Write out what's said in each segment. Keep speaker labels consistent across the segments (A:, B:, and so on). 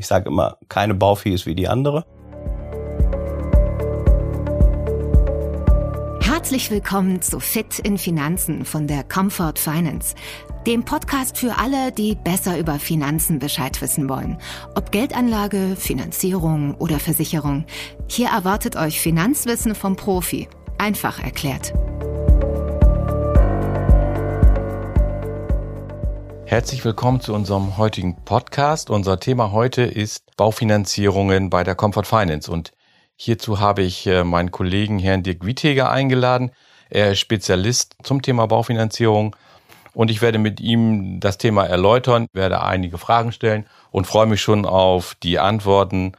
A: Ich sage immer, keine Baufee ist wie die andere.
B: Herzlich willkommen zu Fit in Finanzen von der Comfort Finance, dem Podcast für alle, die besser über Finanzen Bescheid wissen wollen. Ob Geldanlage, Finanzierung oder Versicherung. Hier erwartet euch Finanzwissen vom Profi. Einfach erklärt.
C: Herzlich willkommen zu unserem heutigen Podcast. Unser Thema heute ist Baufinanzierungen bei der Comfort Finance und hierzu habe ich äh, meinen Kollegen Herrn Dirk Witteger eingeladen. Er ist Spezialist zum Thema Baufinanzierung und ich werde mit ihm das Thema erläutern, werde einige Fragen stellen und freue mich schon auf die Antworten.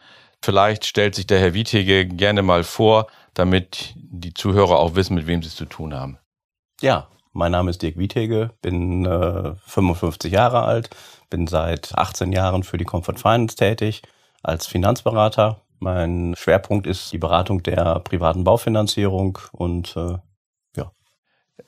C: Vielleicht stellt sich der Herr Witteger gerne mal vor, damit die Zuhörer auch wissen, mit wem sie es zu tun haben.
A: Ja, mein Name ist Dirk Wiethege, bin äh, 55 Jahre alt, bin seit 18 Jahren für die Comfort Finance tätig als Finanzberater. Mein Schwerpunkt ist die Beratung der privaten Baufinanzierung und äh,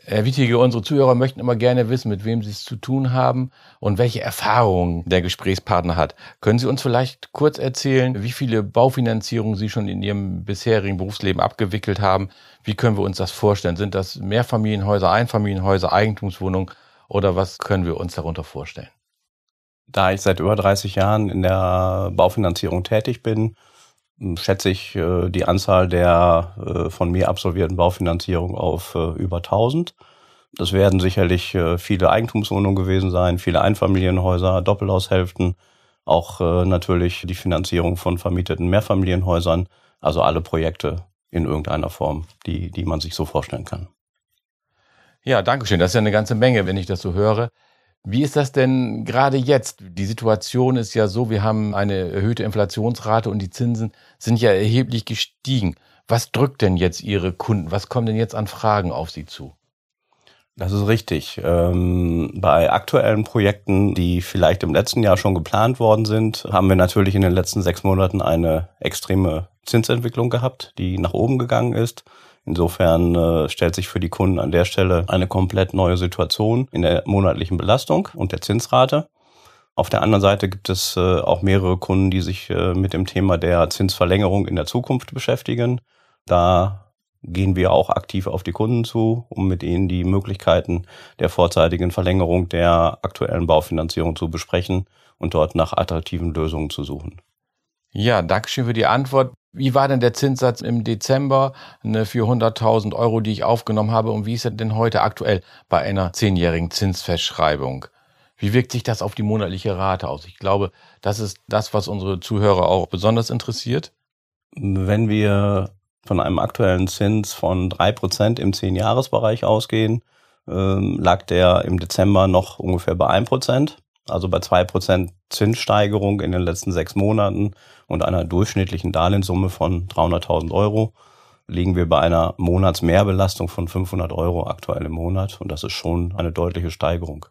C: Herr Wittige, unsere Zuhörer möchten immer gerne wissen, mit wem Sie es zu tun haben und welche Erfahrungen der Gesprächspartner hat. Können Sie uns vielleicht kurz erzählen, wie viele Baufinanzierungen Sie schon in Ihrem bisherigen Berufsleben abgewickelt haben? Wie können wir uns das vorstellen? Sind das Mehrfamilienhäuser, Einfamilienhäuser, Eigentumswohnungen oder was können wir uns darunter vorstellen?
A: Da ich seit über 30 Jahren in der Baufinanzierung tätig bin, schätze ich äh, die Anzahl der äh, von mir absolvierten Baufinanzierung auf äh, über 1000. Das werden sicherlich viele Eigentumswohnungen gewesen sein, viele Einfamilienhäuser, Doppelhaushälften, auch natürlich die Finanzierung von vermieteten Mehrfamilienhäusern, also alle Projekte in irgendeiner Form, die, die man sich so vorstellen kann.
C: Ja, danke schön. Das ist ja eine ganze Menge, wenn ich das so höre. Wie ist das denn gerade jetzt? Die Situation ist ja so, wir haben eine erhöhte Inflationsrate und die Zinsen sind ja erheblich gestiegen. Was drückt denn jetzt Ihre Kunden? Was kommen denn jetzt an Fragen auf Sie zu?
A: Das ist richtig. Ähm, bei aktuellen Projekten, die vielleicht im letzten Jahr schon geplant worden sind, haben wir natürlich in den letzten sechs Monaten eine extreme Zinsentwicklung gehabt, die nach oben gegangen ist. Insofern äh, stellt sich für die Kunden an der Stelle eine komplett neue Situation in der monatlichen Belastung und der Zinsrate. Auf der anderen Seite gibt es äh, auch mehrere Kunden, die sich äh, mit dem Thema der Zinsverlängerung in der Zukunft beschäftigen. Da gehen wir auch aktiv auf die Kunden zu, um mit ihnen die Möglichkeiten der vorzeitigen Verlängerung der aktuellen Baufinanzierung zu besprechen und dort nach attraktiven Lösungen zu suchen.
C: Ja, Dankeschön für die Antwort. Wie war denn der Zinssatz im Dezember ne, für 100.000 Euro, die ich aufgenommen habe? Und wie ist er denn heute aktuell bei einer zehnjährigen Zinsfestschreibung? Wie wirkt sich das auf die monatliche Rate aus? Ich glaube, das ist das, was unsere Zuhörer auch besonders interessiert.
A: Wenn wir von einem aktuellen Zins von drei Prozent im Zehn-Jahres-Bereich ausgehen, ähm, lag der im Dezember noch ungefähr bei ein Prozent also bei zwei Prozent Zinssteigerung in den letzten sechs Monaten und einer durchschnittlichen Darlehenssumme von 300.000 Euro liegen wir bei einer Monatsmehrbelastung von 500 Euro aktuell im Monat und das ist schon eine deutliche Steigerung.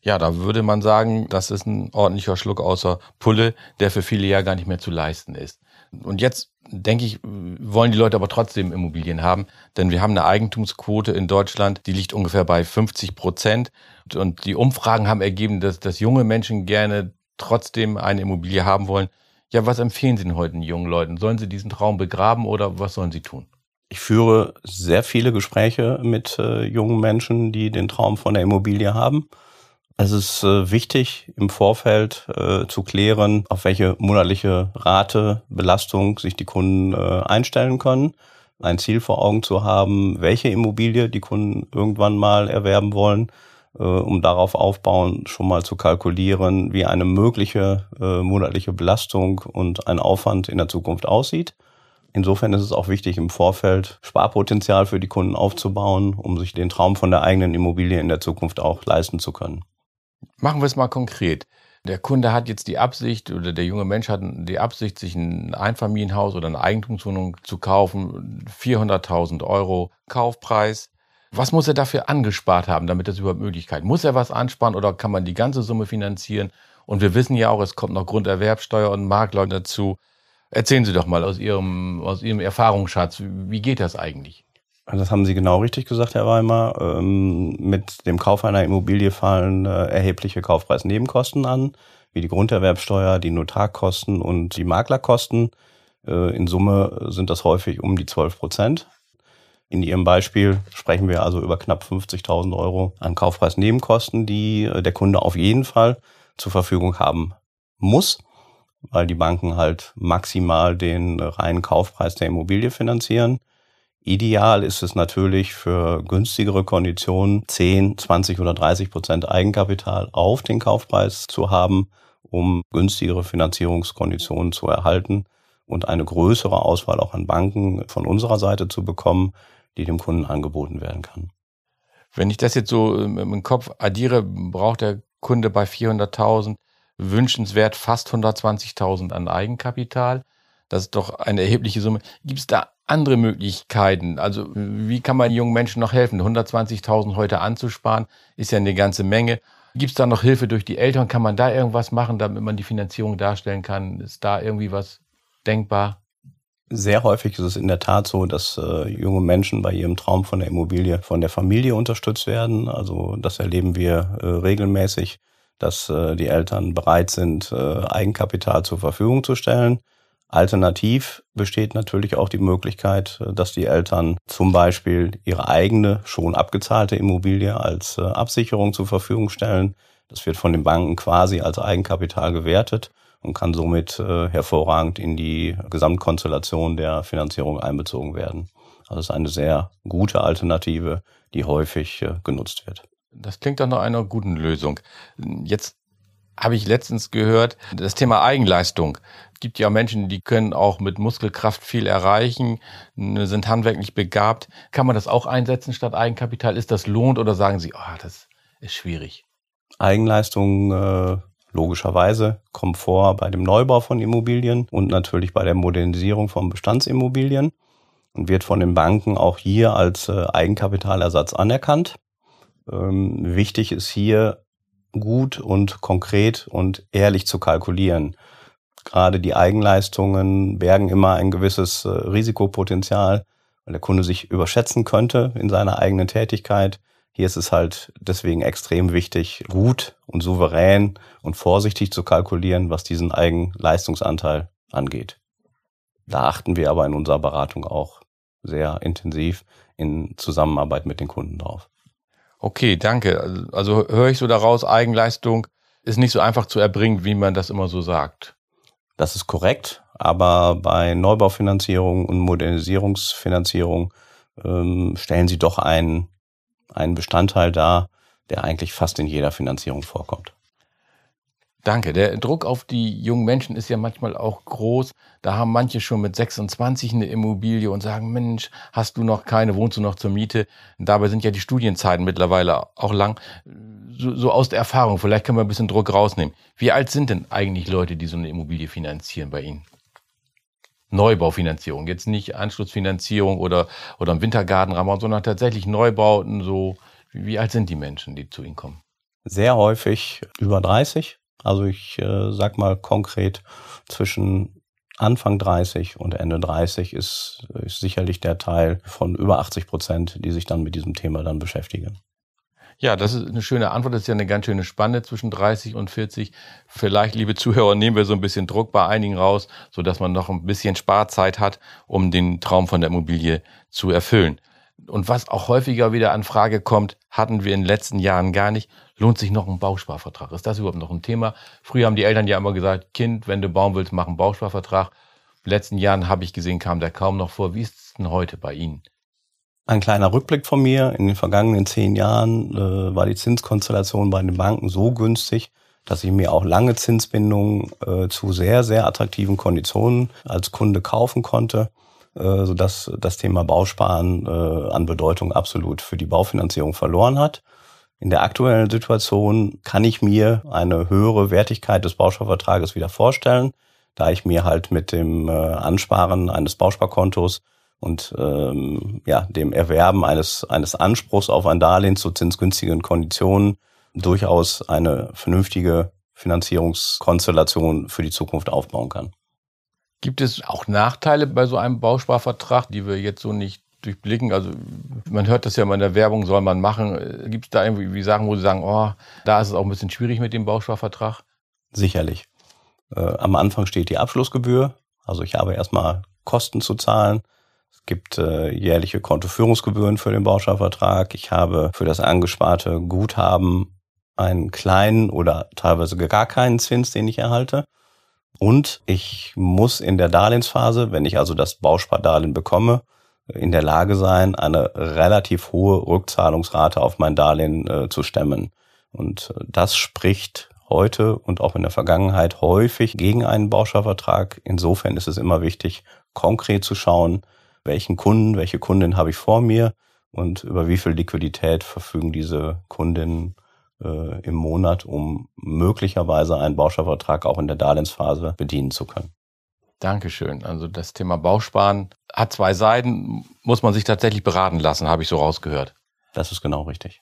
C: Ja, da würde man sagen, das ist ein ordentlicher Schluck außer Pulle, der für viele ja gar nicht mehr zu leisten ist. Und jetzt denke ich, wollen die Leute aber trotzdem Immobilien haben, denn wir haben eine Eigentumsquote in Deutschland, die liegt ungefähr bei 50 Prozent. Und die Umfragen haben ergeben, dass, dass junge Menschen gerne trotzdem eine Immobilie haben wollen. Ja, was empfehlen Sie denn heute den jungen Leuten? Sollen sie diesen Traum begraben oder was sollen sie tun?
A: Ich führe sehr viele Gespräche mit äh, jungen Menschen, die den Traum von der Immobilie haben es ist äh, wichtig, im Vorfeld äh, zu klären, auf welche monatliche Rate Belastung sich die Kunden äh, einstellen können. Ein Ziel vor Augen zu haben, welche Immobilie die Kunden irgendwann mal erwerben wollen, um darauf aufbauen, schon mal zu kalkulieren, wie eine mögliche monatliche Belastung und ein Aufwand in der Zukunft aussieht. Insofern ist es auch wichtig, im Vorfeld Sparpotenzial für die Kunden aufzubauen, um sich den Traum von der eigenen Immobilie in der Zukunft auch leisten zu können.
C: Machen wir es mal konkret. Der Kunde hat jetzt die Absicht oder der junge Mensch hat die Absicht, sich ein Einfamilienhaus oder eine Eigentumswohnung zu kaufen. 400.000 Euro Kaufpreis. Was muss er dafür angespart haben, damit das überhaupt Möglichkeit? Muss er was ansparen oder kann man die ganze Summe finanzieren? Und wir wissen ja auch, es kommt noch Grunderwerbsteuer und Makler dazu. Erzählen Sie doch mal aus Ihrem, aus Ihrem Erfahrungsschatz, wie geht das eigentlich?
A: Das haben Sie genau richtig gesagt, Herr Weimar. Ähm, mit dem Kauf einer Immobilie fallen äh, erhebliche Kaufpreisnebenkosten an, wie die Grunderwerbsteuer, die Notarkosten und die Maklerkosten. Äh, in Summe sind das häufig um die 12 Prozent. In Ihrem Beispiel sprechen wir also über knapp 50.000 Euro an Kaufpreisnebenkosten, die äh, der Kunde auf jeden Fall zur Verfügung haben muss, weil die Banken halt maximal den reinen Kaufpreis der Immobilie finanzieren. Ideal ist es natürlich für günstigere Konditionen 10, 20 oder 30 Prozent Eigenkapital auf den Kaufpreis zu haben, um günstigere Finanzierungskonditionen zu erhalten und eine größere Auswahl auch an Banken von unserer Seite zu bekommen, die dem Kunden angeboten werden kann.
C: Wenn ich das jetzt so im Kopf addiere, braucht der Kunde bei 400.000 wünschenswert fast 120.000 an Eigenkapital. Das ist doch eine erhebliche Summe. Gibt es da andere Möglichkeiten? Also wie kann man jungen Menschen noch helfen? 120.000 heute anzusparen ist ja eine ganze Menge. Gibt es da noch Hilfe durch die Eltern? Kann man da irgendwas machen, damit man die Finanzierung darstellen kann? Ist da irgendwie was denkbar?
A: Sehr häufig ist es in der Tat so, dass äh, junge Menschen bei ihrem Traum von der Immobilie von der Familie unterstützt werden. Also das erleben wir äh, regelmäßig, dass äh, die Eltern bereit sind, äh, Eigenkapital zur Verfügung zu stellen. Alternativ besteht natürlich auch die Möglichkeit, äh, dass die Eltern zum Beispiel ihre eigene schon abgezahlte Immobilie als äh, Absicherung zur Verfügung stellen. Das wird von den Banken quasi als Eigenkapital gewertet und kann somit äh, hervorragend in die Gesamtkonstellation der Finanzierung einbezogen werden. Also es ist eine sehr gute Alternative, die häufig genutzt wird.
C: Das klingt doch nach einer guten Lösung. Jetzt habe ich letztens gehört, das Thema Eigenleistung. Es gibt ja Menschen, die können auch mit Muskelkraft viel erreichen, sind handwerklich begabt. Kann man das auch einsetzen statt Eigenkapital? Ist das lohnt oder sagen Sie, oh, das ist schwierig?
A: Eigenleistung äh, logischerweise Komfort bei dem Neubau von Immobilien und natürlich bei der Modernisierung von Bestandsimmobilien und wird von den Banken auch hier als äh, Eigenkapitalersatz anerkannt. Ähm, wichtig ist hier gut und konkret und ehrlich zu kalkulieren. Gerade die Eigenleistungen bergen immer ein gewisses äh, Risikopotenzial, weil der Kunde sich überschätzen könnte in seiner eigenen Tätigkeit hier ist es halt deswegen extrem wichtig, gut und souverän und vorsichtig zu kalkulieren, was diesen Eigenleistungsanteil angeht. Da achten wir aber in unserer Beratung auch sehr intensiv in Zusammenarbeit mit den Kunden drauf.
C: Okay, danke. Also, höre ich so daraus, Eigenleistung ist nicht so einfach zu erbringen, wie man das immer so sagt.
A: Das ist korrekt, aber bei Neubaufinanzierung und Modernisierungsfinanzierung ähm, stellen sie doch einen ein Bestandteil da, der eigentlich fast in jeder Finanzierung vorkommt.
C: Danke. Der Druck auf die jungen Menschen ist ja manchmal auch groß. Da haben manche schon mit 26 eine Immobilie und sagen, Mensch, hast du noch keine, wohnst du noch zur Miete? Und dabei sind ja die Studienzeiten mittlerweile auch lang. So, so aus der Erfahrung, vielleicht können wir ein bisschen Druck rausnehmen. Wie alt sind denn eigentlich Leute, die so eine Immobilie finanzieren bei Ihnen? Neubaufinanzierung, jetzt nicht Anschlussfinanzierung oder, oder im Wintergartenrahmen, sondern tatsächlich Neubauten, so, wie, wie alt sind die Menschen, die zu Ihnen kommen?
A: Sehr häufig über 30. Also ich äh, sag mal konkret zwischen Anfang 30 und Ende 30 ist, ist sicherlich der Teil von über 80 Prozent, die sich dann mit diesem Thema dann beschäftigen.
C: Ja, das ist eine schöne Antwort. Das ist ja eine ganz schöne Spanne zwischen 30 und 40. Vielleicht, liebe Zuhörer, nehmen wir so ein bisschen Druck bei einigen raus, so dass man noch ein bisschen Sparzeit hat, um den Traum von der Immobilie zu erfüllen. Und was auch häufiger wieder an Frage kommt, hatten wir in den letzten Jahren gar nicht, lohnt sich noch ein Bausparvertrag? Ist das überhaupt noch ein Thema? Früher haben die Eltern ja immer gesagt, Kind, wenn du bauen willst, mach einen Bausparvertrag. In den letzten Jahren habe ich gesehen, kam der kaum noch vor. Wie ist es denn heute bei Ihnen?
A: Ein kleiner Rückblick von mir. In den vergangenen zehn Jahren äh, war die Zinskonstellation bei den Banken so günstig, dass ich mir auch lange Zinsbindungen äh, zu sehr, sehr attraktiven Konditionen als Kunde kaufen konnte, äh, sodass das Thema Bausparen äh, an Bedeutung absolut für die Baufinanzierung verloren hat. In der aktuellen Situation kann ich mir eine höhere Wertigkeit des Bausparvertrages wieder vorstellen, da ich mir halt mit dem äh, Ansparen eines Bausparkontos und ähm, ja, dem Erwerben eines, eines Anspruchs auf ein Darlehen zu zinsgünstigen Konditionen durchaus eine vernünftige Finanzierungskonstellation für die Zukunft aufbauen kann.
C: Gibt es auch Nachteile bei so einem Bausparvertrag, die wir jetzt so nicht durchblicken? Also man hört das ja immer in der Werbung, soll man machen. Gibt es da irgendwie Sachen, wo Sie sagen, oh, da ist es auch ein bisschen schwierig mit dem Bausparvertrag?
A: Sicherlich. Äh, am Anfang steht die Abschlussgebühr. Also ich habe erstmal Kosten zu zahlen. Es gibt äh, jährliche Kontoführungsgebühren für den Bausparvertrag. Ich habe für das angesparte Guthaben einen kleinen oder teilweise gar keinen Zins, den ich erhalte. Und ich muss in der Darlehensphase, wenn ich also das Bauspardarlehen bekomme, in der Lage sein, eine relativ hohe Rückzahlungsrate auf mein Darlehen äh, zu stemmen. Und äh, das spricht heute und auch in der Vergangenheit häufig gegen einen Bausparvertrag. Insofern ist es immer wichtig, konkret zu schauen, welchen Kunden, welche Kundin habe ich vor mir und über wie viel Liquidität verfügen diese Kundinnen äh, im Monat, um möglicherweise einen Bausparvertrag auch in der Darlehensphase bedienen zu können.
C: Dankeschön. Also das Thema Bausparen hat zwei Seiten, muss man sich tatsächlich beraten lassen, habe ich so rausgehört.
A: Das ist genau richtig.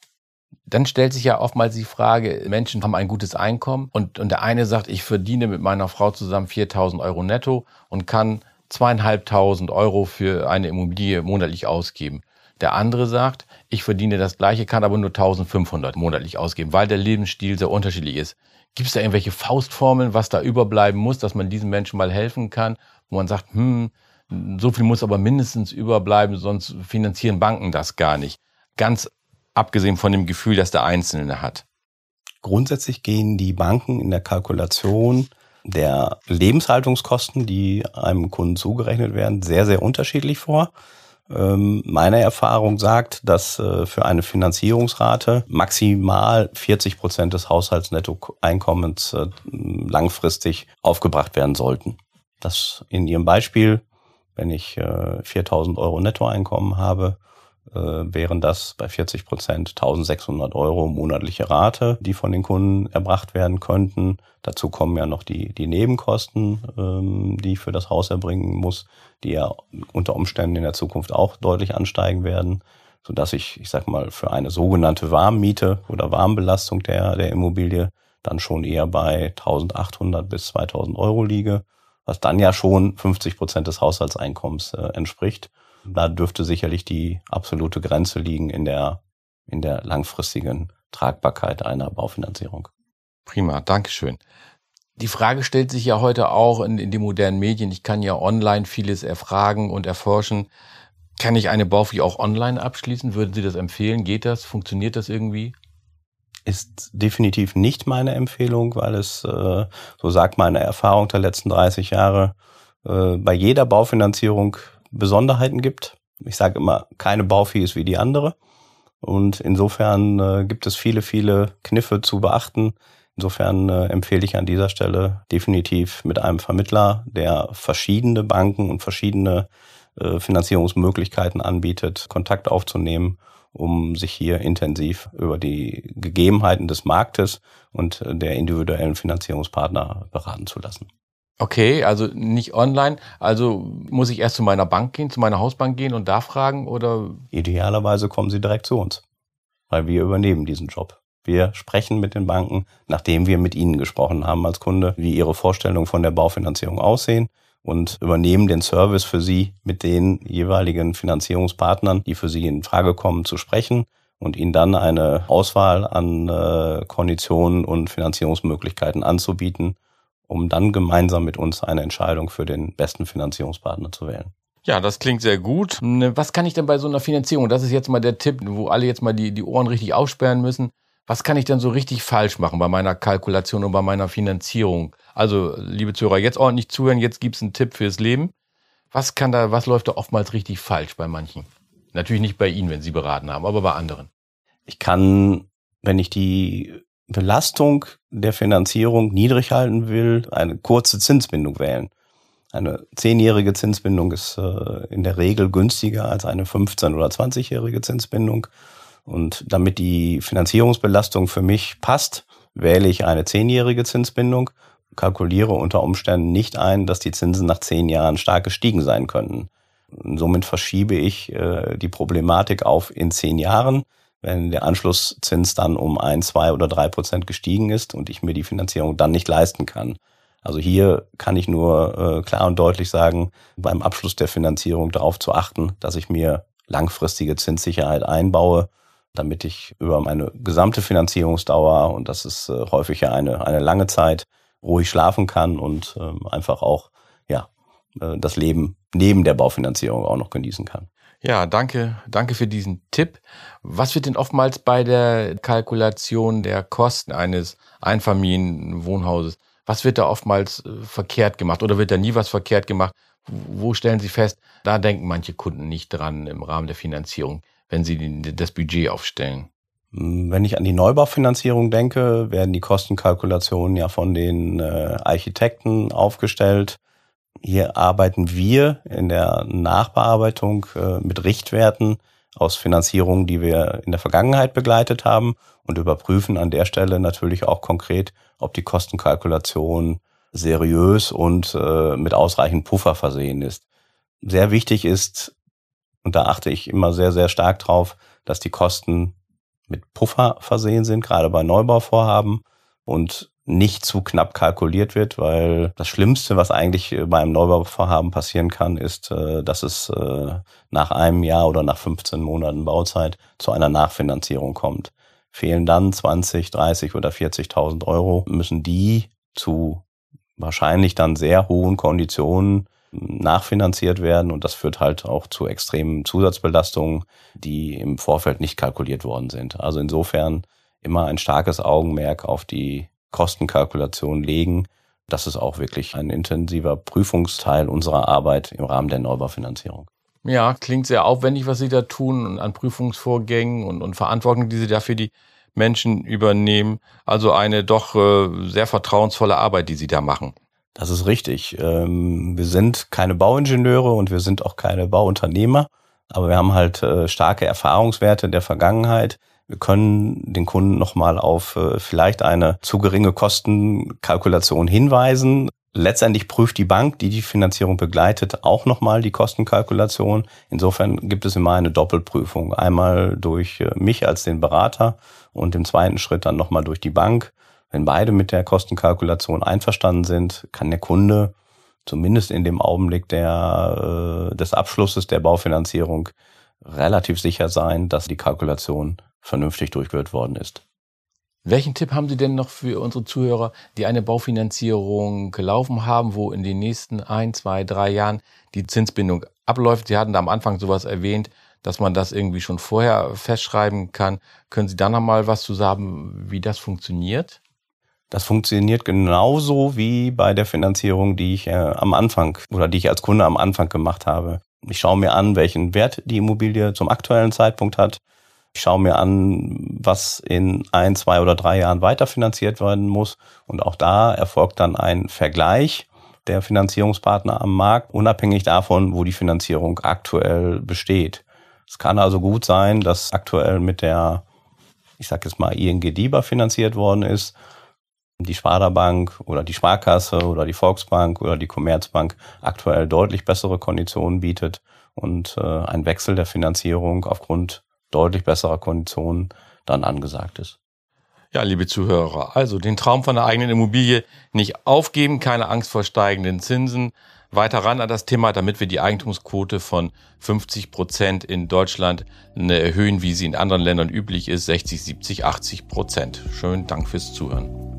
C: Dann stellt sich ja oftmals die Frage, Menschen haben ein gutes Einkommen und, und der eine sagt, ich verdiene mit meiner Frau zusammen 4000 Euro netto und kann zweieinhalbtausend Euro für eine Immobilie monatlich ausgeben. Der andere sagt, ich verdiene das gleiche, kann aber nur 1500 monatlich ausgeben, weil der Lebensstil sehr unterschiedlich ist. Gibt es da irgendwelche Faustformeln, was da überbleiben muss, dass man diesen Menschen mal helfen kann, wo man sagt, hm, so viel muss aber mindestens überbleiben, sonst finanzieren Banken das gar nicht. Ganz abgesehen von dem Gefühl, das der Einzelne hat.
A: Grundsätzlich gehen die Banken in der Kalkulation der Lebenshaltungskosten, die einem Kunden zugerechnet werden, sehr, sehr unterschiedlich vor. Ähm, meine Erfahrung sagt, dass äh, für eine Finanzierungsrate maximal 40 Prozent des Haushaltsnettoeinkommens äh, langfristig aufgebracht werden sollten. Das in Ihrem Beispiel, wenn ich 4000 äh, Euro Nettoeinkommen habe, wären das bei 40 Prozent 1600 Euro monatliche Rate, die von den Kunden erbracht werden könnten. Dazu kommen ja noch die, die Nebenkosten, ähm, die ich für das Haus erbringen muss die ja unter Umständen in der Zukunft auch deutlich ansteigen werden, so dass ich, ich sag mal, für eine sogenannte Warmmiete oder Warmbelastung der, der Immobilie dann schon eher bei 1800 bis 2000 Euro liege, was dann ja schon 50 Prozent des Haushaltseinkommens äh, entspricht. Da dürfte sicherlich die absolute Grenze liegen in der, in der langfristigen Tragbarkeit einer Baufinanzierung.
C: Prima, Dankeschön. Die Frage stellt sich ja heute auch in, in den modernen Medien. Ich kann ja online vieles erfragen und erforschen. Kann ich eine Baufi auch online abschließen? Würden Sie das empfehlen? Geht das? Funktioniert das irgendwie?
A: Ist definitiv nicht meine Empfehlung, weil es, äh, so sagt meine Erfahrung der letzten 30 Jahre, äh, bei jeder Baufinanzierung Besonderheiten gibt. Ich sage immer, keine Baufi ist wie die andere. Und insofern äh, gibt es viele, viele Kniffe zu beachten, Insofern äh, empfehle ich an dieser Stelle definitiv mit einem Vermittler, der verschiedene Banken und verschiedene äh, Finanzierungsmöglichkeiten anbietet, Kontakt aufzunehmen, um sich hier intensiv über die Gegebenheiten des Marktes und der individuellen Finanzierungspartner beraten zu lassen.
C: Okay, also nicht online. Also muss ich erst zu meiner Bank gehen, zu meiner Hausbank gehen und da fragen oder?
A: Idealerweise kommen Sie direkt zu uns, weil wir übernehmen diesen Job. Wir sprechen mit den Banken, nachdem wir mit ihnen gesprochen haben als Kunde, wie ihre Vorstellungen von der Baufinanzierung aussehen und übernehmen den Service für sie mit den jeweiligen Finanzierungspartnern, die für sie in Frage kommen, zu sprechen und ihnen dann eine Auswahl an äh, Konditionen und Finanzierungsmöglichkeiten anzubieten, um dann gemeinsam mit uns eine Entscheidung für den besten Finanzierungspartner zu wählen.
C: Ja, das klingt sehr gut. Was kann ich denn bei so einer Finanzierung? Das ist jetzt mal der Tipp, wo alle jetzt mal die, die Ohren richtig aussperren müssen was kann ich denn so richtig falsch machen bei meiner Kalkulation und bei meiner Finanzierung? Also, liebe Zuhörer, jetzt ordentlich zuhören, jetzt gibt's einen Tipp fürs Leben. Was kann da, was läuft da oftmals richtig falsch bei manchen? Natürlich nicht bei Ihnen, wenn Sie beraten haben, aber bei anderen.
A: Ich kann, wenn ich die Belastung der Finanzierung niedrig halten will, eine kurze Zinsbindung wählen. Eine zehnjährige Zinsbindung ist äh, in der Regel günstiger als eine 15- oder 20-jährige Zinsbindung. Und damit die Finanzierungsbelastung für mich passt, wähle ich eine zehnjährige Zinsbindung, kalkuliere unter Umständen nicht ein, dass die Zinsen nach zehn Jahren stark gestiegen sein könnten. Und somit verschiebe ich äh, die Problematik auf in zehn Jahren, wenn der Anschlusszins dann um ein, zwei oder drei Prozent gestiegen ist und ich mir die Finanzierung dann nicht leisten kann. Also hier kann ich nur äh, klar und deutlich sagen, beim Abschluss der Finanzierung darauf zu achten, dass ich mir langfristige Zinssicherheit einbaue damit ich über meine gesamte Finanzierungsdauer, und das ist äh, häufig ja eine, eine lange Zeit, ruhig schlafen kann und ähm, einfach auch ja äh, das Leben neben der Baufinanzierung auch noch genießen kann.
C: Ja, danke, danke für diesen Tipp. Was wird denn oftmals bei der Kalkulation der Kosten eines Einfamilienwohnhauses, was wird da oftmals äh, verkehrt gemacht oder wird da nie was verkehrt gemacht? Wo stellen Sie fest, da denken manche Kunden nicht dran im Rahmen der Finanzierung, wenn sie das Budget aufstellen?
A: Hm, wenn ich an die Neubaufinanzierung denke, werden die Kostenkalkulationen ja von den äh, Architekten aufgestellt. Hier arbeiten wir in der Nachbearbeitung äh, mit Richtwerten aus Finanzierungen, die wir in der Vergangenheit begleitet haben und überprüfen an der Stelle natürlich auch konkret, ob die Kostenkalkulation seriös und äh, mit ausreichend Puffer versehen ist. Sehr wichtig ist, und da achte ich immer sehr, sehr stark drauf, dass die Kosten mit Puffer versehen sind, gerade bei Neubauvorhaben und nicht zu knapp kalkuliert wird, weil das Schlimmste, was eigentlich beim Neubauvorhaben passieren kann, ist, äh, dass es äh, nach einem Jahr oder nach 15 Monaten Bauzeit zu einer Nachfinanzierung kommt. Fehlen dann 20, 30 oder 40.000 Euro, müssen die zu wahrscheinlich dann sehr hohen Konditionen nachfinanziert werden und das führt halt auch zu extremen Zusatzbelastungen, die im Vorfeld nicht kalkuliert worden sind. Also insofern immer ein starkes Augenmerk auf die Kostenkalkulation legen. Das ist auch wirklich ein intensiver Prüfungsteil unserer Arbeit im Rahmen der Neubaufinanzierung.
C: Ja, klingt sehr aufwendig, was Sie da tun an Prüfungsvorgängen und, und Verantwortung, die Sie da für die Menschen übernehmen. Also eine doch äh, sehr vertrauensvolle Arbeit, die Sie da machen.
A: Das ist richtig. Ähm, wir sind keine Bauingenieure und wir sind auch keine Bauunternehmer, aber wir haben halt äh, starke Erfahrungswerte der Vergangenheit. Wir können den Kunden nochmal auf äh, vielleicht eine zu geringe Kostenkalkulation hinweisen. Letztendlich prüft die Bank, die die Finanzierung begleitet, auch nochmal die Kostenkalkulation. Insofern gibt es immer eine Doppelprüfung. Einmal durch äh, mich als den Berater und im zweiten Schritt dann nochmal durch die Bank. Wenn beide mit der Kostenkalkulation einverstanden sind, kann der Kunde zumindest in dem Augenblick der, äh, des Abschlusses der Baufinanzierung relativ sicher sein, dass die Kalkulation vernünftig durchgeführt worden ist.
C: Welchen Tipp haben Sie denn noch für unsere Zuhörer, die eine Baufinanzierung gelaufen haben, wo in den nächsten ein, zwei, drei Jahren die Zinsbindung abläuft? Sie hatten da am Anfang sowas erwähnt, dass man das irgendwie schon vorher festschreiben kann. Können Sie da noch mal was zu sagen, wie das funktioniert?
A: Das funktioniert genauso wie bei der Finanzierung, die ich äh, am Anfang oder die ich als Kunde am Anfang gemacht habe. Ich schaue mir an, welchen Wert die Immobilie zum aktuellen Zeitpunkt hat. Ich schaue mir an, was in ein, zwei oder drei Jahren weiterfinanziert werden muss. Und auch da erfolgt dann ein Vergleich der Finanzierungspartner am Markt, unabhängig davon, wo die Finanzierung aktuell besteht. Es kann also gut sein, dass aktuell mit der, ich sage jetzt mal, ING DIBA finanziert worden ist die Sparda-Bank oder die Sparkasse oder die Volksbank oder die Commerzbank aktuell deutlich bessere Konditionen bietet und äh, ein Wechsel der Finanzierung aufgrund deutlich besserer Konditionen dann angesagt ist.
C: Ja, liebe Zuhörer, also den Traum von der eigenen Immobilie nicht aufgeben, keine Angst vor steigenden Zinsen, weiter ran an das Thema, damit wir die Eigentumsquote von 50 Prozent in Deutschland erhöhen, wie sie in anderen Ländern üblich ist, 60, 70, 80 Prozent. Schönen Dank fürs Zuhören.